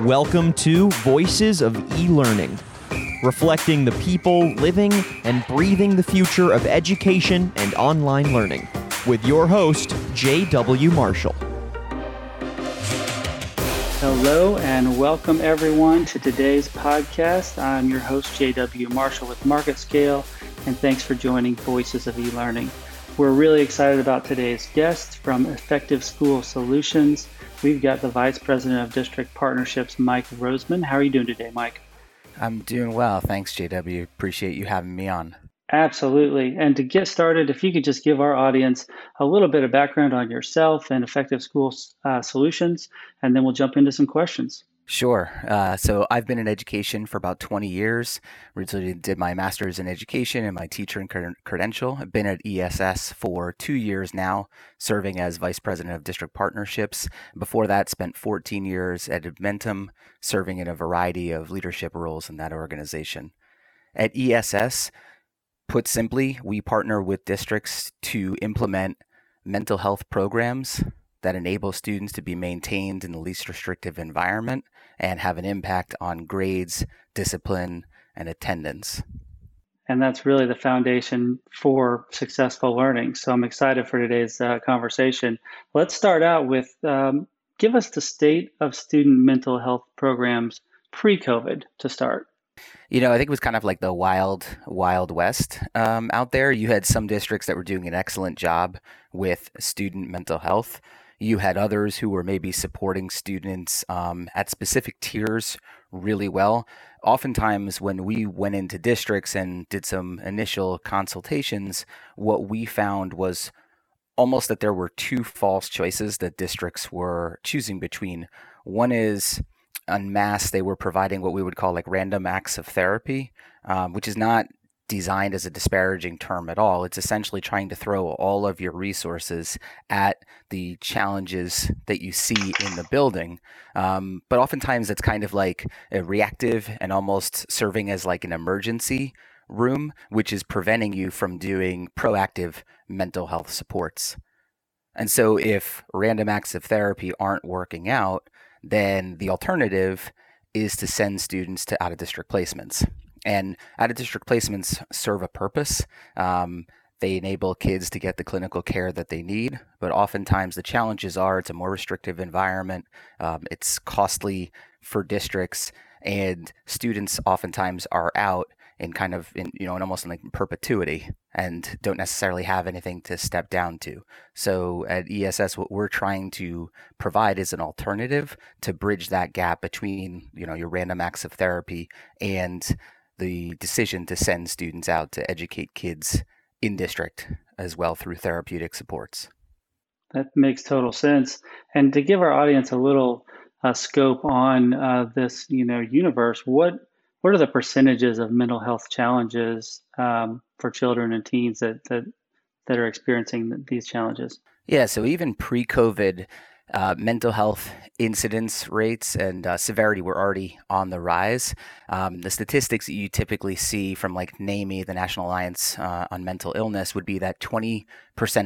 Welcome to Voices of E Learning, reflecting the people living and breathing the future of education and online learning, with your host, J.W. Marshall. Hello, and welcome everyone to today's podcast. I'm your host, J.W. Marshall with Market Scale, and thanks for joining Voices of E Learning. We're really excited about today's guest from Effective School Solutions. We've got the Vice President of District Partnerships, Mike Roseman. How are you doing today, Mike? I'm doing well. Thanks, JW. Appreciate you having me on. Absolutely. And to get started, if you could just give our audience a little bit of background on yourself and Effective School uh, Solutions, and then we'll jump into some questions. Sure. Uh, so I've been in education for about 20 years. Originally did my master's in education and my teacher and credential. I've been at ESS for two years now, serving as vice president of district partnerships. Before that, spent 14 years at Edmentum, serving in a variety of leadership roles in that organization. At ESS, put simply, we partner with districts to implement mental health programs that enable students to be maintained in the least restrictive environment and have an impact on grades, discipline, and attendance. And that's really the foundation for successful learning. So I'm excited for today's uh, conversation. Let's start out with um, give us the state of student mental health programs pre COVID to start. You know, I think it was kind of like the wild, wild west um, out there. You had some districts that were doing an excellent job with student mental health. You had others who were maybe supporting students um, at specific tiers really well. Oftentimes, when we went into districts and did some initial consultations, what we found was almost that there were two false choices that districts were choosing between. One is en masse, they were providing what we would call like random acts of therapy, um, which is not designed as a disparaging term at all. It's essentially trying to throw all of your resources at the challenges that you see in the building. Um, but oftentimes it's kind of like a reactive and almost serving as like an emergency room, which is preventing you from doing proactive mental health supports. And so if random acts of therapy aren't working out, then the alternative is to send students to out of district placements. And out of district placements serve a purpose. Um, they enable kids to get the clinical care that they need, but oftentimes the challenges are it's a more restrictive environment, um, it's costly for districts, and students oftentimes are out in kind of in you know in almost like perpetuity and don't necessarily have anything to step down to. So at ESS, what we're trying to provide is an alternative to bridge that gap between you know your random acts of therapy and the decision to send students out to educate kids in district as well through therapeutic supports. That makes total sense. And to give our audience a little uh, scope on uh, this, you know, universe, what what are the percentages of mental health challenges um, for children and teens that that that are experiencing these challenges? Yeah, so even pre-COVID, uh, mental health incidence rates and uh, severity were already on the rise. Um, the statistics that you typically see from like NAMI, the National Alliance uh, on Mental Illness, would be that 20%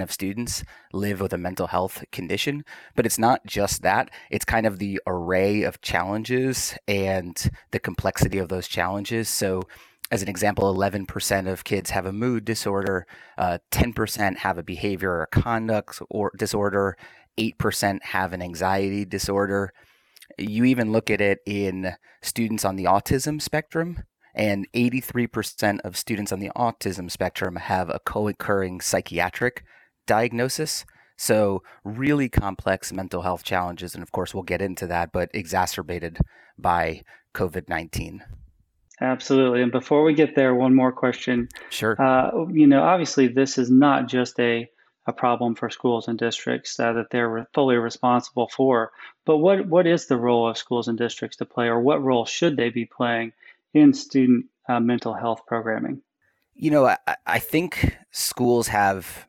of students live with a mental health condition. But it's not just that, it's kind of the array of challenges and the complexity of those challenges. So as an example, 11% of kids have a mood disorder, uh, 10% have a behavior or conduct or disorder, 8% have an anxiety disorder. You even look at it in students on the autism spectrum, and 83% of students on the autism spectrum have a co occurring psychiatric diagnosis. So, really complex mental health challenges. And of course, we'll get into that, but exacerbated by COVID 19. Absolutely. And before we get there, one more question. Sure. Uh, you know, obviously, this is not just a a problem for schools and districts uh, that they're fully responsible for. But what what is the role of schools and districts to play, or what role should they be playing in student uh, mental health programming? You know, I, I think schools have,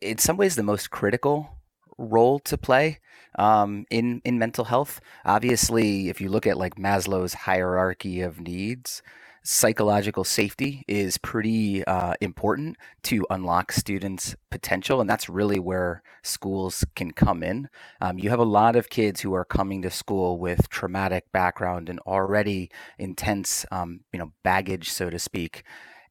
in some ways, the most critical role to play um, in in mental health. Obviously, if you look at like Maslow's hierarchy of needs, psychological safety is pretty uh, important to unlock students' potential, and that's really where schools can come in. Um, you have a lot of kids who are coming to school with traumatic background and already intense, um, you know, baggage, so to speak,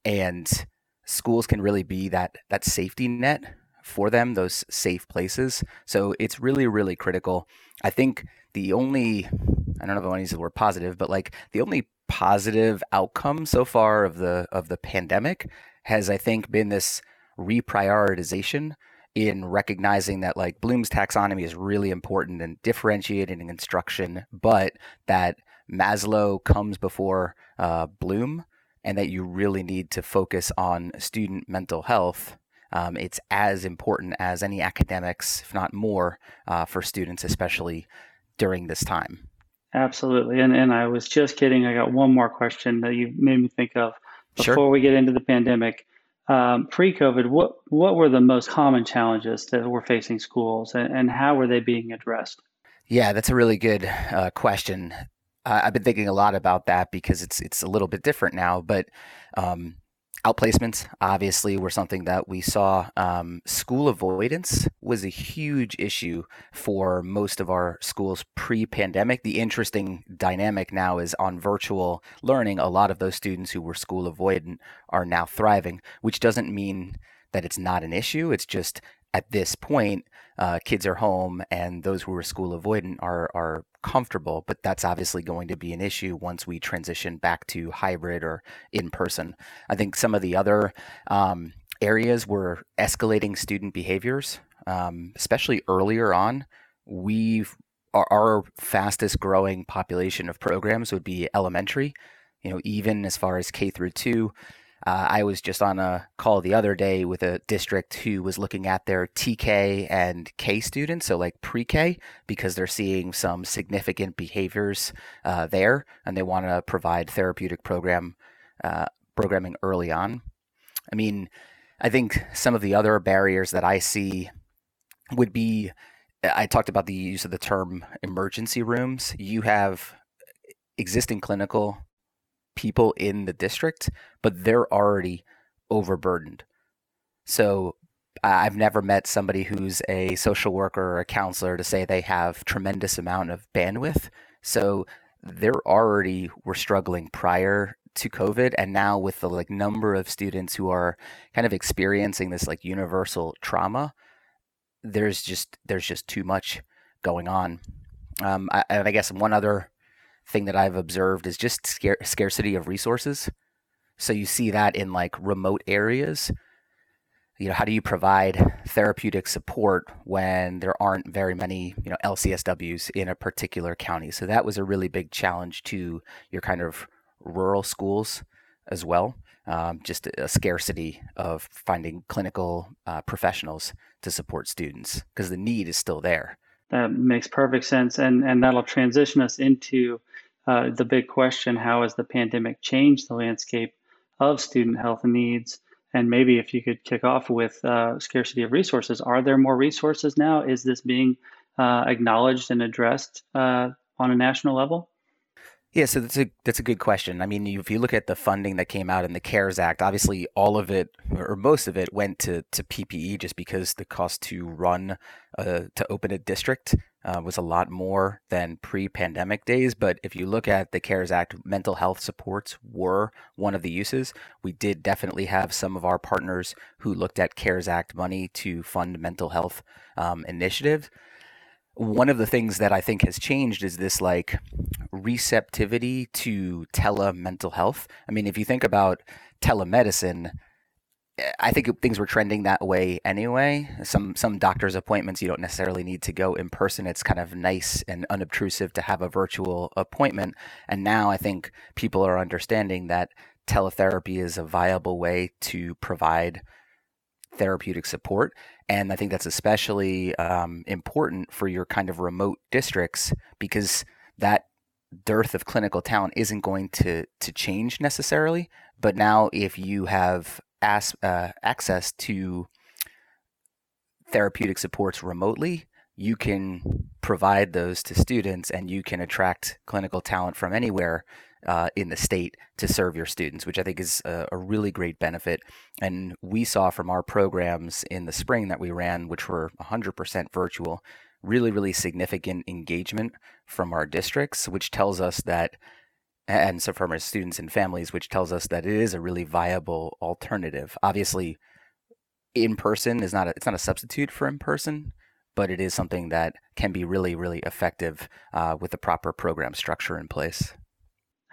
and schools can really be that that safety net for them, those safe places. So it's really, really critical. I think the only I don't know if I want to use the word positive, but like the only positive outcome so far of the of the pandemic has I think been this reprioritization in recognizing that like Bloom's taxonomy is really important in differentiating instruction, but that Maslow comes before uh, Bloom, and that you really need to focus on student mental health. Um, it's as important as any academics, if not more, uh, for students, especially during this time. Absolutely. And and I was just kidding. I got one more question that you made me think of before Sure. we get into the pandemic. Um, pre-COVID, what what were the most common challenges that were facing schools and, and how were they being addressed? Yeah, that's a really good uh, question. Uh, I've been thinking a lot about that because it's it's a little bit different now. But um, outplacements obviously were something that we saw. Um, school avoidance was a huge issue for most of our schools pre-pandemic. The interesting dynamic now is on virtual learning. A lot of those students who were school avoidant are now thriving, which doesn't mean that it's not an issue. It's just at this point, uh, kids are home and those who are school avoidant are are comfortable, but that's obviously going to be an issue once we transition back to hybrid or in person. I think some of the other um, areas were escalating student behaviors, um, especially earlier on. We our, our fastest growing population of programs would be elementary. You know, even as far as K through two. Uh, I was just on a call the other day with a district who was looking at their TK and K students, so like pre K, because they're seeing some significant behaviors uh, there, and they want to provide therapeutic program uh, programming early on. I mean, I think some of the other barriers that I see would be I talked about the use of the term emergency rooms. You have existing clinical people in the district, but they're already overburdened. So I've never met somebody who's a social worker or a counselor to say they have tremendous amount of bandwidth. So they're already were struggling prior to COVID, and now with the like number of students who are kind of experiencing this like universal trauma, there's just there's just too much going on. Um, I, and I guess one other thing that I've observed is just scarcity of resources. So you see that in like remote areas. You know, how do you provide therapeutic support when there aren't very many, you know, LCSWs in a particular county? So that was a really big challenge to your kind of rural schools as well. Um, just a scarcity of finding clinical uh, professionals to support students because the need is still there. That makes perfect sense, and and that'll transition us into uh, the big question: How has the pandemic changed the landscape of student health needs? And maybe if you could kick off with uh, scarcity of resources, are there more resources now? Is this being uh, acknowledged and addressed uh, on a national level? Yeah, so that's a that's a good question. I mean, if you look at the funding that came out in the CARES Act, obviously all of it or most of it went to to PPE just because the cost to run uh, to open a district uh, was a lot more than pre-pandemic days. But if you look at the CARES Act, mental health supports were one of the uses. We did definitely have some of our partners who looked at CARES Act money to fund mental health um, initiatives one of the things that I think has changed is this like receptivity to tele mental health. I mean, if you think about telemedicine, I think things were trending that way anyway. Some some doctor's appointments you don't necessarily need to go in person. It's kind of nice and unobtrusive to have a virtual appointment. And now I think people are understanding that teletherapy is a viable way to provide therapeutic support. And I think that's especially um, important for your kind of remote districts because that dearth of clinical talent isn't going to to change necessarily. But now, if you have as, uh, access to therapeutic supports remotely, you can provide those to students, and you can attract clinical talent from anywhere uh, in the state to serve your students, which I think is a, a, really great benefit. And we saw from our programs in the spring that we ran, which were 100% virtual, really, really significant engagement from our districts, which tells us that, and so from our students and families, which tells us that it is a really viable alternative. Obviously, in person is not a, it's not a substitute for in person, but it is something that can be really, really effective uh, with the proper program structure in place.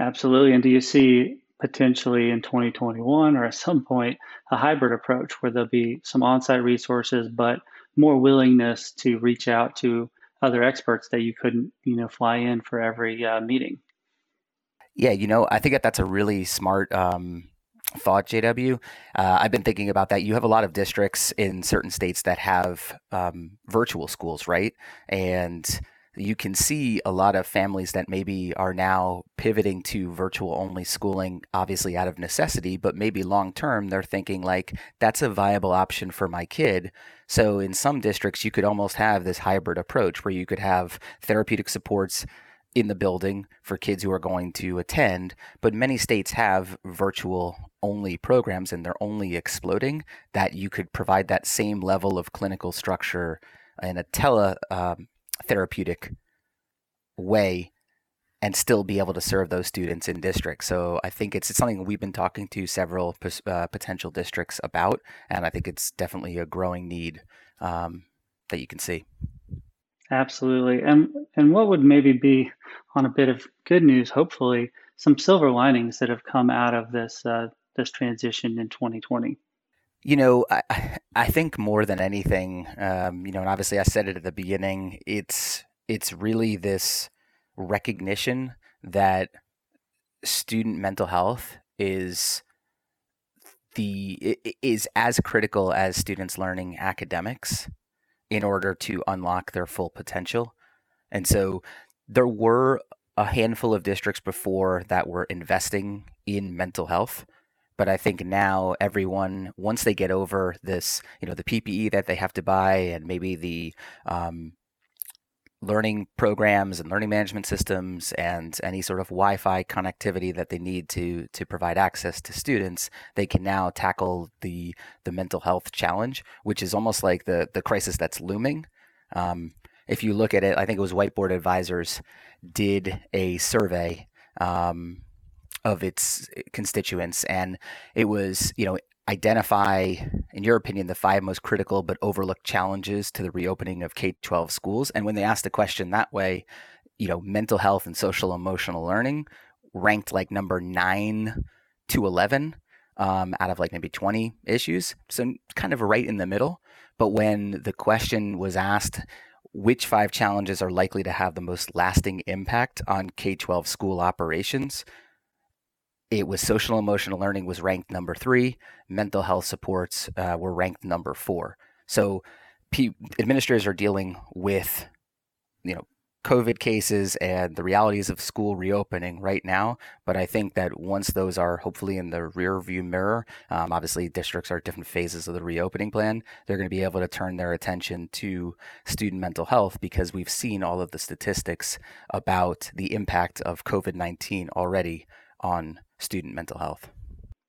Absolutely. And do you see potentially in 2021 or at some point a hybrid approach where there'll be some on site resources, but more willingness to reach out to other experts that you couldn't, you know, fly in for every uh, meeting? Yeah, you know, I think that that's a really smart um, thought, JW. Uh, I've been thinking about that. You have a lot of districts in certain states that have um, virtual schools, right? And you can see a lot of families that maybe are now pivoting to virtual only schooling, obviously out of necessity, but maybe long term, they're thinking like, that's a viable option for my kid. So in some districts, you could almost have this hybrid approach where you could have therapeutic supports in the building for kids who are going to attend, but many states have virtual only programs and they're only exploding that you could provide that same level of clinical structure in a tele um, therapeutic way and still be able to serve those students in districts. So I think it's, it's something we've been talking to several uh, potential districts about, and I think it's definitely a growing need um, that you can see. Absolutely. And and what would maybe be on a bit of good news, hopefully, some silver linings that have come out of this uh, this transition in 2020? You know, I I think more than anything, um, you know, and obviously I said it at the beginning. It's it's really this recognition that student mental health is the is as critical as students learning academics in order to unlock their full potential. And so there were a handful of districts before that were investing in mental health. But I think now everyone, once they get over this, you know, the PPE that they have to buy and maybe the um, learning programs and learning management systems and any sort of Wi-Fi connectivity that they need to to provide access to students, they can now tackle the the mental health challenge, which is almost like the the crisis that's looming. Um, if you look at it, I think it was Whiteboard Advisors did a survey um, of its constituents, and it was you know identify, in your opinion, the five most critical but overlooked challenges to the reopening of K 12 schools? And when they asked the question that way, you know, mental health and social emotional learning ranked like number nine to 11 um, out of like maybe 20 issues. So kind of right in the middle. But when the question was asked, which five challenges are likely to have the most lasting impact on K 12 school operations? It was social emotional learning was ranked number three. Mental health supports uh, were ranked number four. So P- administrators are dealing with you know covid cases and the realities of school reopening right now. But i think that once those are hopefully in the rear view mirror um, obviously districts are different phases of the reopening plan they're going to be able to turn their attention to student mental health because we've seen all of the statistics about the impact of covid-19 already on student mental health.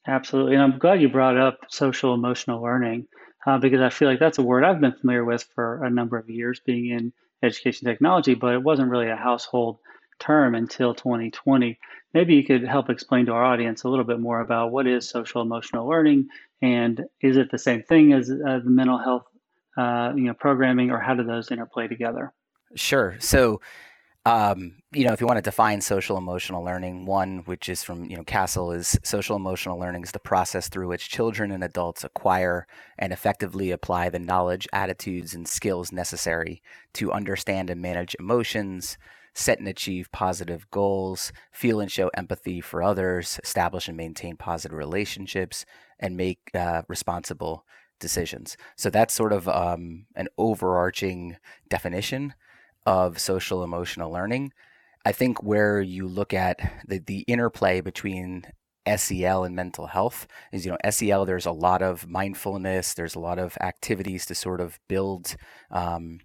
Absolutely. And I'm glad you brought up social emotional learning uh, because I feel like that's a word I've been familiar with for a number of years being in education technology, but it wasn't really a household term until 2020. Maybe you could help explain to our audience a little bit more about what is social emotional learning and is it the same thing as uh, the mental health uh, you know programming or how do those interplay together? Sure. So um, you know, if you want to define social emotional learning, one which is from you know CASEL is social emotional learning is the process through which children and adults acquire and effectively apply the knowledge, attitudes, and skills necessary to understand and manage emotions, set and achieve positive goals, feel and show empathy for others, establish and maintain positive relationships, and make uh, responsible decisions. So that's sort of um, an overarching definition of social emotional learning. I think where you look at the, the interplay between SEL and mental health is, you know, SEL, there's a lot of mindfulness, there's a lot of activities to sort of build um,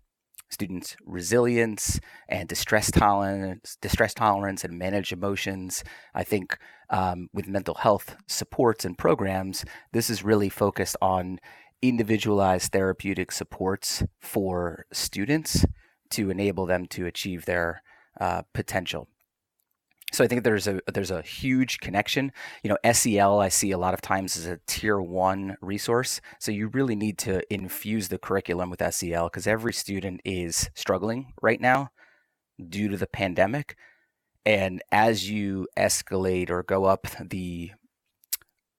students' resilience and distress tolerance, distress tolerance, and manage emotions. I think um, with mental health supports and programs, this is really focused on individualized therapeutic supports for students to enable them to achieve their uh, potential. So I think there's a there's a huge connection. You know, SEL I see a lot of times as a tier one resource. So you really need to infuse the curriculum with SEL because every student is struggling right now due to the pandemic. And as you escalate or go up the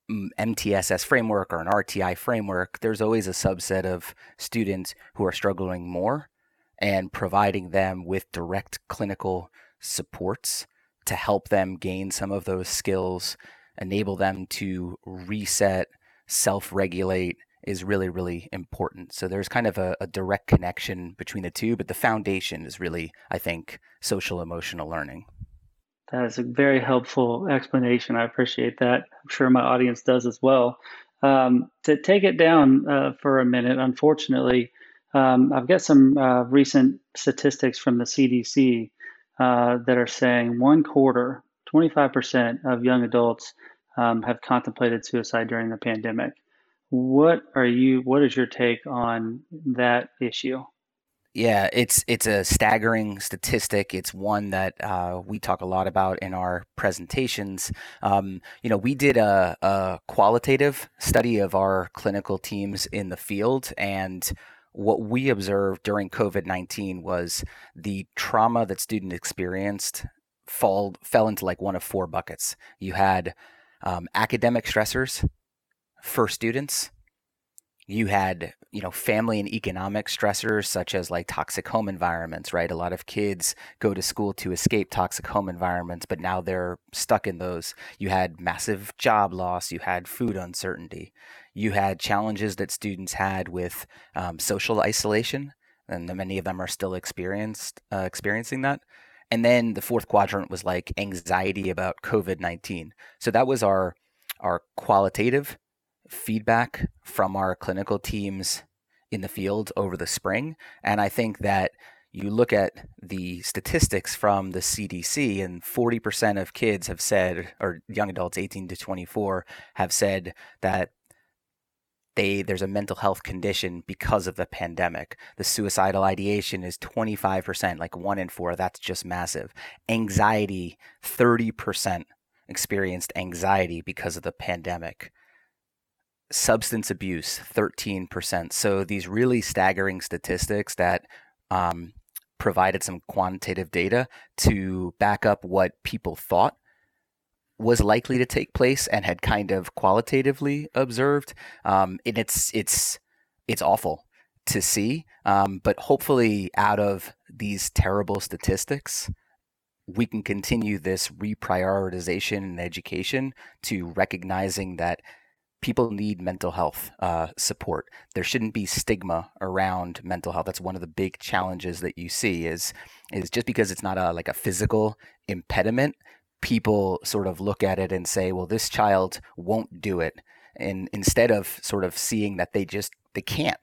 MTSS framework or an RTI framework, there's always a subset of students who are struggling more and providing them with direct clinical supports to help them gain some of those skills, enable them to reset, self regulate is really, really important. So there's kind of a, a, direct connection between the two, but the foundation is really, I think, social emotional learning. That is a very helpful explanation. I appreciate that. I'm sure my audience does as well. Um, to take it down uh, for a minute, unfortunately, um, I've got some uh, recent statistics from the CDC uh, that are saying one quarter, 25% of young adults um, have contemplated suicide during the pandemic. What are you? What is your take on that issue? Yeah, it's it's a staggering statistic. It's one that uh, we talk a lot about in our presentations. Um, you know, we did a, a qualitative study of our clinical teams in the field, and what we observed during COVID 19 was the trauma that students experienced fall, fell into like one of four buckets. You had um, academic stressors for students, you had you know family and economic stressors such as like toxic home environments right? A lot of kids go to school to escape toxic home environments but now they're stuck in those. You had massive job loss you had food uncertainty you had challenges that students had with um, social isolation and many of them are still experienced uh, experiencing that. And then the fourth quadrant was like anxiety about covid-19 so that was our our qualitative feedback from our clinical teams in the field over the spring. And I think that you look at the statistics from the CDC, and 40% of kids have said, or young adults 18 to 24 have said that they there's a mental health condition because of the pandemic. The suicidal ideation is 25%, like one in four. That's just massive. Anxiety, 30% experienced anxiety because of the pandemic substance abuse 13% so these really staggering statistics that um, provided some quantitative data to back up what people thought was likely to take place and had kind of qualitatively observed um, and it's it's it's awful to see um, but hopefully out of these terrible statistics we can continue this reprioritization in education to recognizing that people need mental health uh, support. There shouldn't be stigma around mental health. That's one of the big challenges that you see is is just because it's not a like a physical impediment, people sort of look at it and say, well, this child won't do it, and instead of sort of seeing that they just they can't.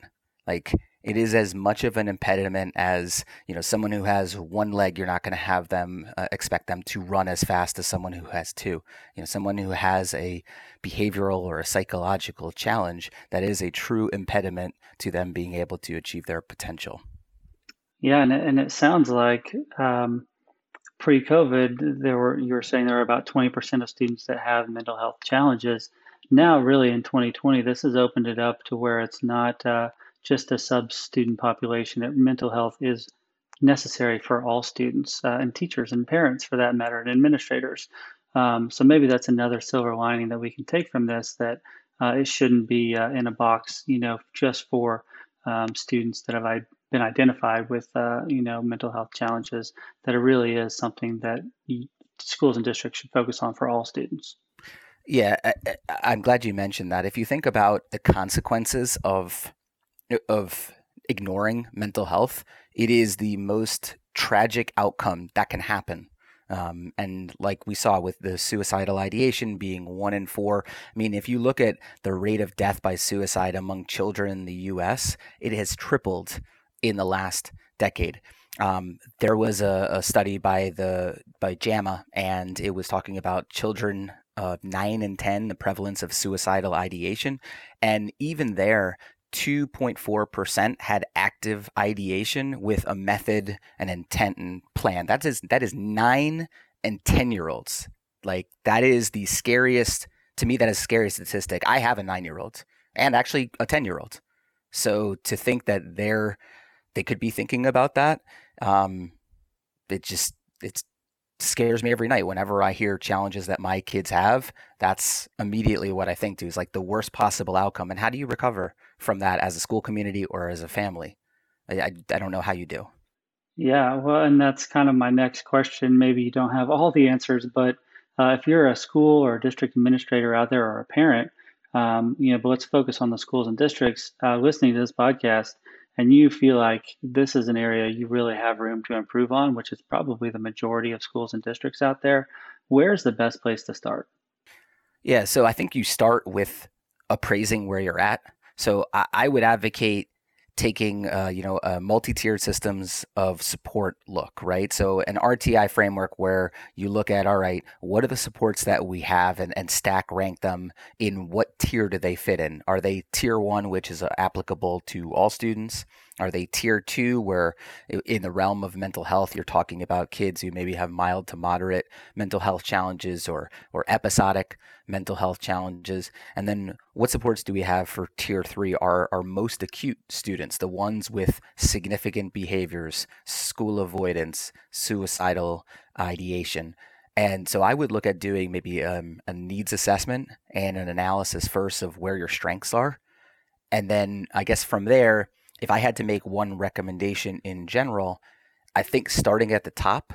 Like it is as much of an impediment as you know someone who has one leg you're not going to have them uh, expect them to run as fast as someone who has two. You know someone who has a behavioral or a psychological challenge that is a true impediment to them being able to achieve their potential. Yeah and it, and it sounds like um, pre-covid there were you were saying there were about 20% of students that have mental health challenges. Now really in 2020 this has opened it up to where it's not uh, just a sub student population, that mental health is necessary for all students uh, and teachers and parents for that matter and administrators. Um, so maybe that's another silver lining that we can take from this that uh, it shouldn't be uh, in a box, you know, just for um, students that have been identified with, uh, you know, mental health challenges. That it really is something that schools and districts should focus on for all students. Yeah, I, I'm glad you mentioned that. If you think about the consequences of of ignoring mental health, it is the most tragic outcome that can happen. Um, and like we saw with the suicidal ideation being one in four, I mean, if you look at the rate of death by suicide among children in the US, it has tripled in the last decade. Um, there was a, a, study by the by JAMA, and it was talking about children of nine and ten, the prevalence of suicidal ideation, and even there, 2.4% had active ideation with a method, an intent, and plan. That is that is nine and ten year olds. Like that is the scariest to me. That is scary statistic. I have a nine year old and actually a ten year old. So to think that they're they could be thinking about that, um, it just it scares me every night whenever I hear challenges that my kids have. That's immediately what I think to is like the worst possible outcome. And how do you recover from that as a school community or as a family? I, I, I don't know how you do. Yeah, well, and that's kind of my next question. Maybe you don't have all the answers, but uh, if you're a school or a district administrator out there or a parent, um, you know, but let's focus on the schools and districts uh, listening to this podcast, and you feel like this is an area you really have room to improve on, which is probably the majority of schools and districts out there. Where's the best place to start? Yeah, so I think you start with appraising where you're at. So I, I would advocate taking uh, you know multi-tiered systems of support look right? So an rti framework where you look at all right what are the supports that we have? and, and stack rank them in what tier do they fit in? Are they tier one which is uh, applicable to all students are they tier two, where in the realm of mental health, you're talking about kids who maybe have mild to moderate mental health challenges or or episodic mental health challenges? And then what supports do we have for tier three? Are our most acute students, the ones with significant behaviors, school avoidance, suicidal ideation? And so I would look at doing maybe um, a needs assessment and an analysis first of where your strengths are. And then I guess from there, if I had to make one recommendation in general, I think starting at the top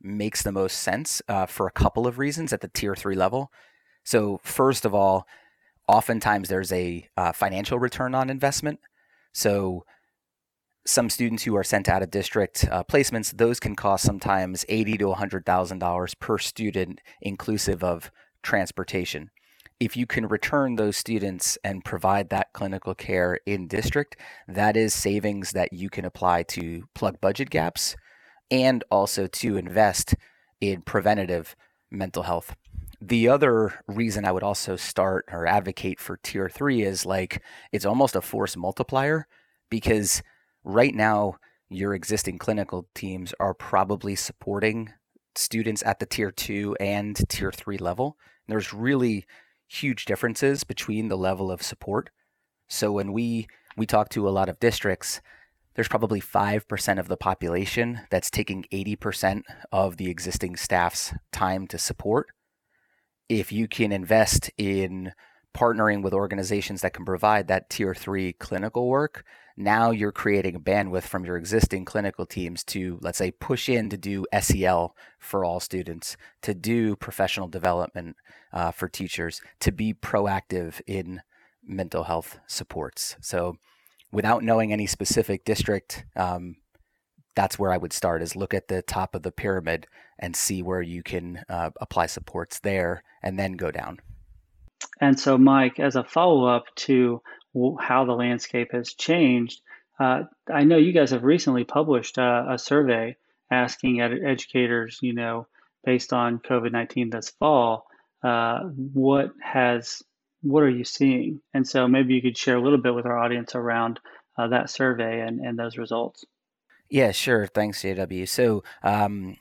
makes the most sense uh, for a couple of reasons at the tier three level. So, first of all, oftentimes there's a uh, financial return on investment. So, some students who are sent out of district uh, placements, those can cost sometimes eighty to hundred thousand dollars per student, inclusive of transportation if you can return those students and provide that clinical care in district, that is savings that you can apply to plug budget gaps and also to invest in preventative mental health. The other reason I would also start or advocate for tier three is like it's almost a force multiplier because right now your existing clinical teams are probably supporting students at the tier two and tier three level. There's really huge differences between the level of support. So when we we talk to a lot of districts, there's probably 5% of the population that's taking 80% of the existing staff's time to support. If you can invest in partnering with organizations that can provide that tier three clinical work, now you're creating a bandwidth from your existing clinical teams to, let's say, push in to do SEL for all students, to do professional development uh, for teachers, to be proactive in mental health supports. So, without knowing any specific district, um, that's where I would start is look at the top of the pyramid and see where you can uh, apply supports there and then go down. And so, Mike, as a follow up to how the landscape has changed, uh, I know you guys have recently published uh, a survey asking ed- educators, you know, based on COVID 19 this fall, uh, what has what are you seeing? And so maybe you could share a little bit with our audience around uh, that survey and, and those results. Yeah, sure. Thanks, JW. So um,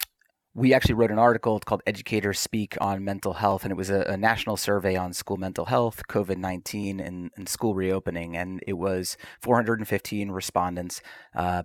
we actually wrote an article it's called Educators Speak on Mental Health, and it was a, a national survey on school mental health, COVID 19, and, and, school reopening. And it was 415 respondents, uh,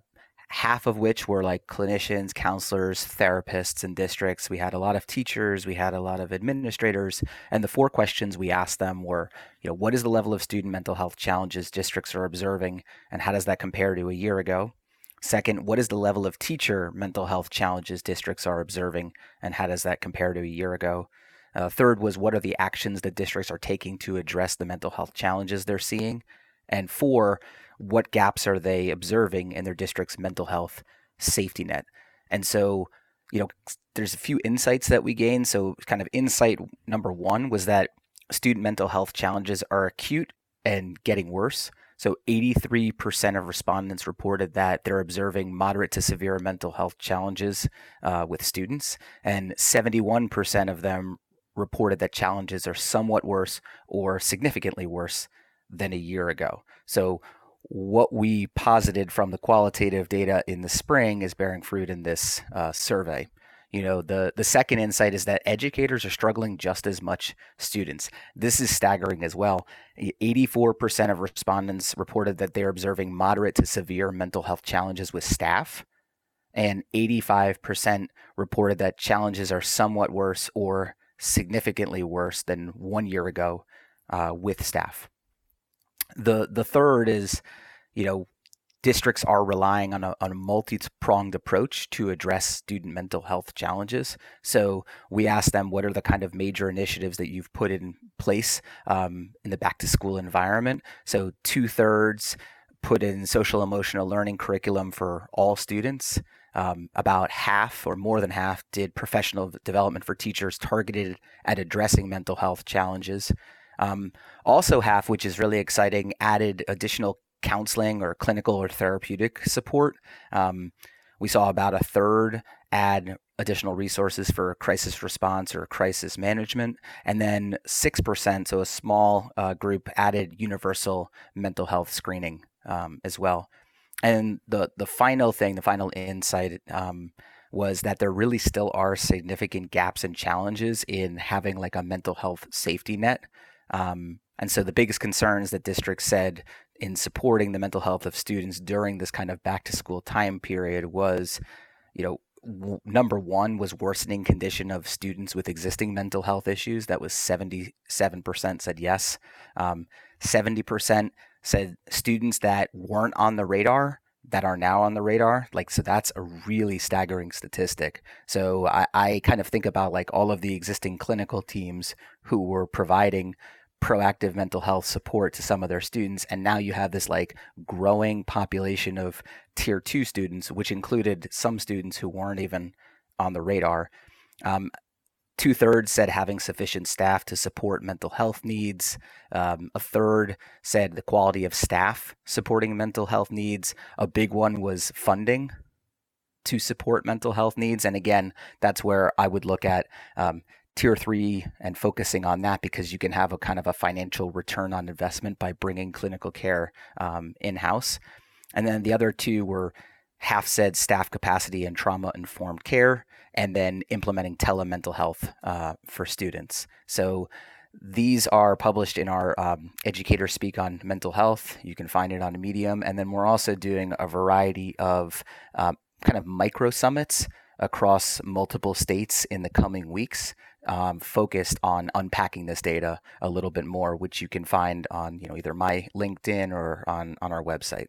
half of which were like clinicians, counselors, therapists, and districts. We had a lot of teachers, we had a lot of administrators. And the four questions we asked them were, you know, what is the level of student mental health challenges districts are observing, and how does that compare to a year ago? Second, what is the level of teacher mental health challenges districts are observing, and how does that compare to a year ago? Uh, third was what are the actions that districts are taking to address the mental health challenges they're seeing? And four, what gaps are they observing in their district's mental health safety net? And so, you know, there's a few insights that we gained. So, kind of insight number one was that student mental health challenges are acute and getting worse. So 83% of respondents reported that they're observing moderate to severe mental health challenges uh, with students, and 71% of them reported that challenges are somewhat worse or significantly worse than a year ago. So what we posited from the qualitative data in the spring is bearing fruit in this uh, survey. You know, the the second insight is that educators are struggling just as much students. This is staggering as well. 84% of respondents reported that they're observing moderate to severe mental health challenges with staff, and 85% reported that challenges are somewhat worse or significantly worse than one year ago uh, with staff. The the third is, you know, districts are relying on a, on a multi-pronged approach to address student mental health challenges. So we asked them what are the kind of major initiatives that you've put in place um, in the back to school environment. So two thirds put in social emotional learning curriculum for all students. Um, about half or more than half did professional development for teachers targeted at addressing mental health challenges. Um, also, half, which is really exciting, added additional counseling or clinical or therapeutic support. Um, we saw about a third add additional resources for crisis response or crisis management. And then 6%, so a small uh, group, added universal mental health screening um, as well. And the, the final thing, the final insight um, was that there really still are significant gaps and challenges in having like a mental health safety net. Um, and so the biggest concerns that districts said in supporting the mental health of students during this kind of back to school time period was, you know, w- number one was worsening condition of students with existing mental health issues. That was 77% said yes. Um, 70% said students that weren't on the radar that are now on the radar. Like, so that's a really staggering statistic. So I, I kind of think about like all of the existing clinical teams who were providing proactive mental health support to some of their students and now you have this like growing population of tier two students which included some students who weren't even on the radar. Um, two thirds said having sufficient staff to support mental health needs. Um, a third said the quality of staff supporting mental health needs. A big one was funding to support mental health needs and again that's where i would look at um, tier three and focusing on that because you can have a kind of a financial return on investment by bringing clinical care um, in house. And then the other two were half said staff capacity and trauma informed care, and then implementing telemental health uh, for students. So these are published in our um, Educator Speak on Mental Health. You can find it on Medium. And then we're also doing a variety of uh, kind of micro summits across multiple states in the coming weeks um, focused on unpacking this data a little bit more, which you can find on you know either my LinkedIn or on on our website.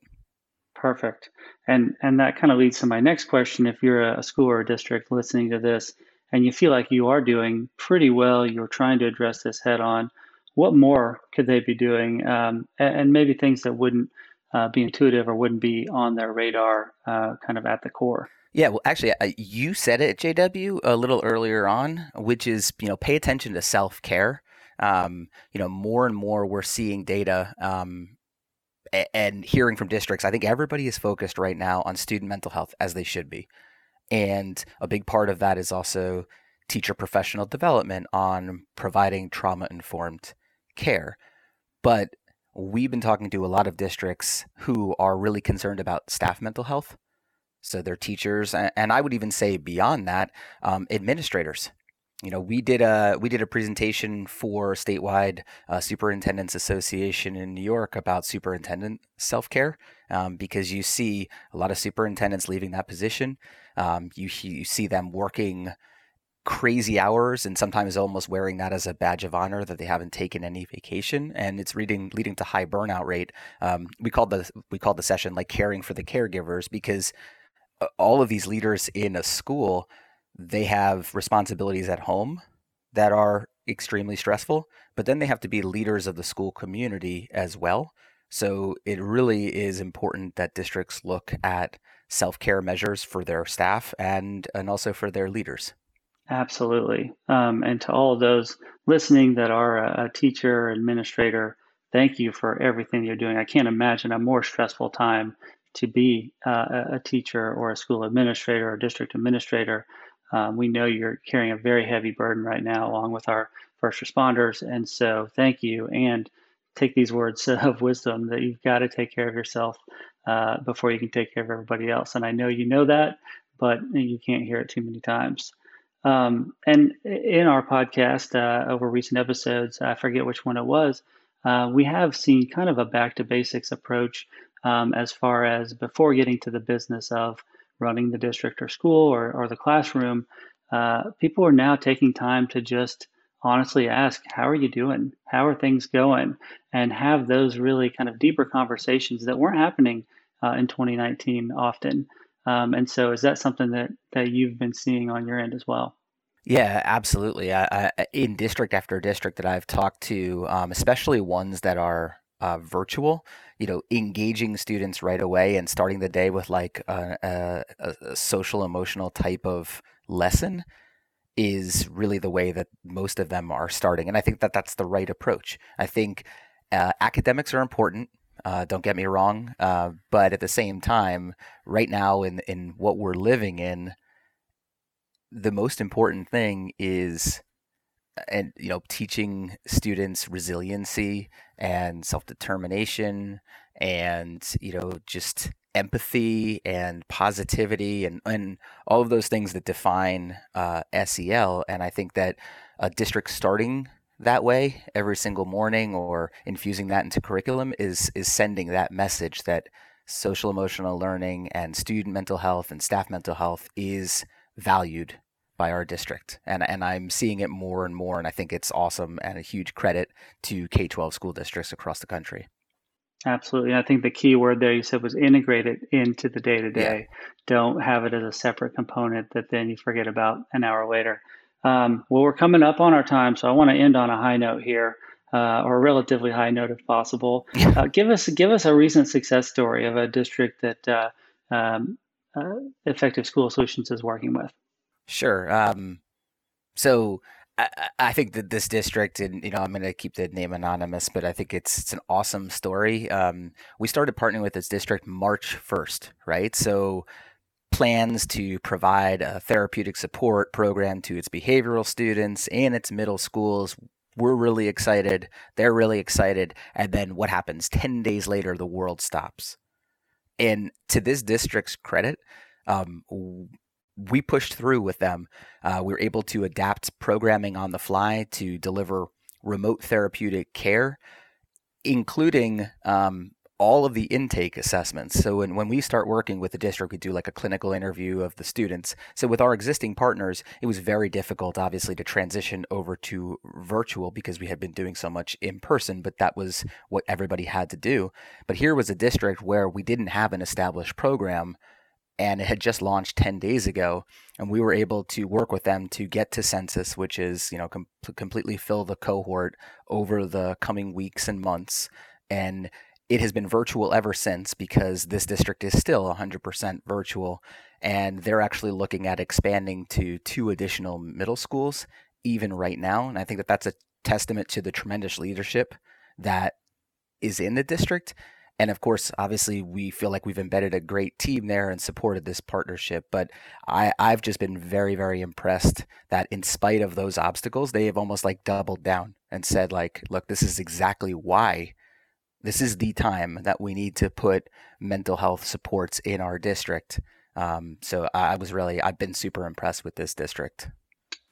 Perfect, and and that kind of leads to my next question. If you're a school or a district listening to this, and you feel like you are doing pretty well, you're trying to address this head on. What more could they be doing, um, and, and, maybe things that wouldn't uh, be intuitive or wouldn't be on their radar, uh, kind of at the core? Yeah, well, actually, uh, you said it, JW, a little earlier on, which is you know pay attention to self care. Um, you know, more and more we're seeing data um, and hearing from districts. I think everybody is focused right now on student mental health as they should be, and a big part of that is also teacher professional development on providing trauma informed care. But we've been talking to a lot of districts who are really concerned about staff mental health so their teachers, and I would even say beyond that, um, administrators. You know, we did a we did a presentation for statewide uh, superintendents association in New York about superintendent self care um, because you see a lot of superintendents leaving that position. Um, you you see them working crazy hours and sometimes almost wearing that as a badge of honor that they haven't taken any vacation and it's leading leading to high burnout rate um, we called the we called the session like caring for the caregivers because all of these leaders in a school, they have responsibilities at home that are extremely stressful, but then they have to be leaders of the school community as well. So it really is important that districts look at self-care measures for their staff and and also for their leaders. Absolutely. Um, and to all of those listening that are a, a teacher, administrator, thank you for everything you're doing. I can't imagine a more stressful time to be uh, a teacher or a school administrator or district administrator. Um, we know you're carrying a very heavy burden right now, along with our first responders. And so, thank you. And take these words of wisdom that you've got to take care of yourself uh, before you can take care of everybody else. And I know you know that, but you can't hear it too many times. Um, and in our podcast uh, over recent episodes, I forget which one it was, uh, we have seen kind of a back to basics approach um, as far as before getting to the business of running the district or school or, or the classroom. Uh, people are now taking time to just honestly ask, How are you doing? How are things going? And have those really kind of deeper conversations that weren't happening uh, in 2019 often. Um, and so, is that something that, that you've been seeing on your end as well? Yeah, absolutely. I, I, in district after district that I've talked to, um, especially ones that are uh, virtual, you know, engaging students right away and starting the day with like a, a, a social emotional type of lesson is really the way that most of them are starting. And I think that that's the right approach. I think uh, academics are important. Uh, don't get me wrong, uh, but at the same time, right now in in what we're living in, the most important thing is and you know teaching students resiliency and self-determination and you know just empathy and positivity and and all of those things that define uh, SEL and I think that a district starting that way every single morning or infusing that into curriculum is is sending that message that social emotional learning and student mental health and staff mental health is valued by our district. And, and I'm seeing it more and more. And I think it's awesome and a huge credit to K 12 school districts across the country. Absolutely. I think the key word there you said was integrated into the day to day. Don't have it as a separate component that then you forget about an hour later. Um, well, we're coming up on our time, so I want to end on a high note here, uh, or a relatively high note if possible. Uh, give us give us a recent success story of a district that uh, um, uh, Effective School Solutions is working with. Sure. Um, so I, I, think that this district, and you know, I'm going to keep the name anonymous, but I think it's it's an awesome story. Um, we started partnering with this district March 1st, right? So plans to provide a therapeutic support program to its behavioral students and its middle schools. We're really excited. They're really excited. And then what happens? 10 days later, the world stops. And to this district's credit, um, we pushed through with them. Uh, we were able to adapt programming on the fly to deliver remote therapeutic care, including um, all of the intake assessments. So when, when we start working with the district, we do like a clinical interview of the students. So with our existing partners, it was very difficult, obviously, to transition over to virtual because we had been doing so much in person, but that was what everybody had to do. But here was a district where we didn't have an established program and it had just launched 10 days ago and we were able to work with them to get to census which is you know com- completely fill the cohort over the coming weeks and months. And it has been virtual ever since because this district is still 100% virtual and they're actually looking at expanding to two additional middle schools even right now. And i think that that's a testament to the tremendous leadership that is in the district and of course, obviously, we feel like we've embedded a great team there and supported this partnership. But I, I've just been very, very impressed that in spite of those obstacles, they have almost like doubled down and said, like, look, this is exactly why this is the time that we need to put mental health supports in our district. Um, so I was really, I've been super impressed with this district.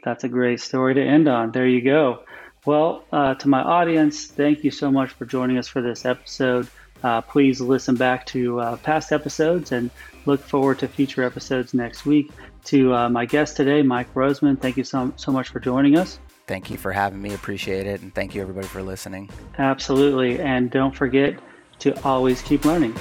That's a great story to end on. There you go. Well, uh, to my audience, thank you so much for joining us for this episode. Uh, please listen back to uh, past episodes and look forward to future episodes next week. To uh, my guest today, Mike Roseman, thank you so, so much for joining us. Thank you for having me. Appreciate it. And thank you, everybody, for listening. Absolutely. And don't forget to always keep learning.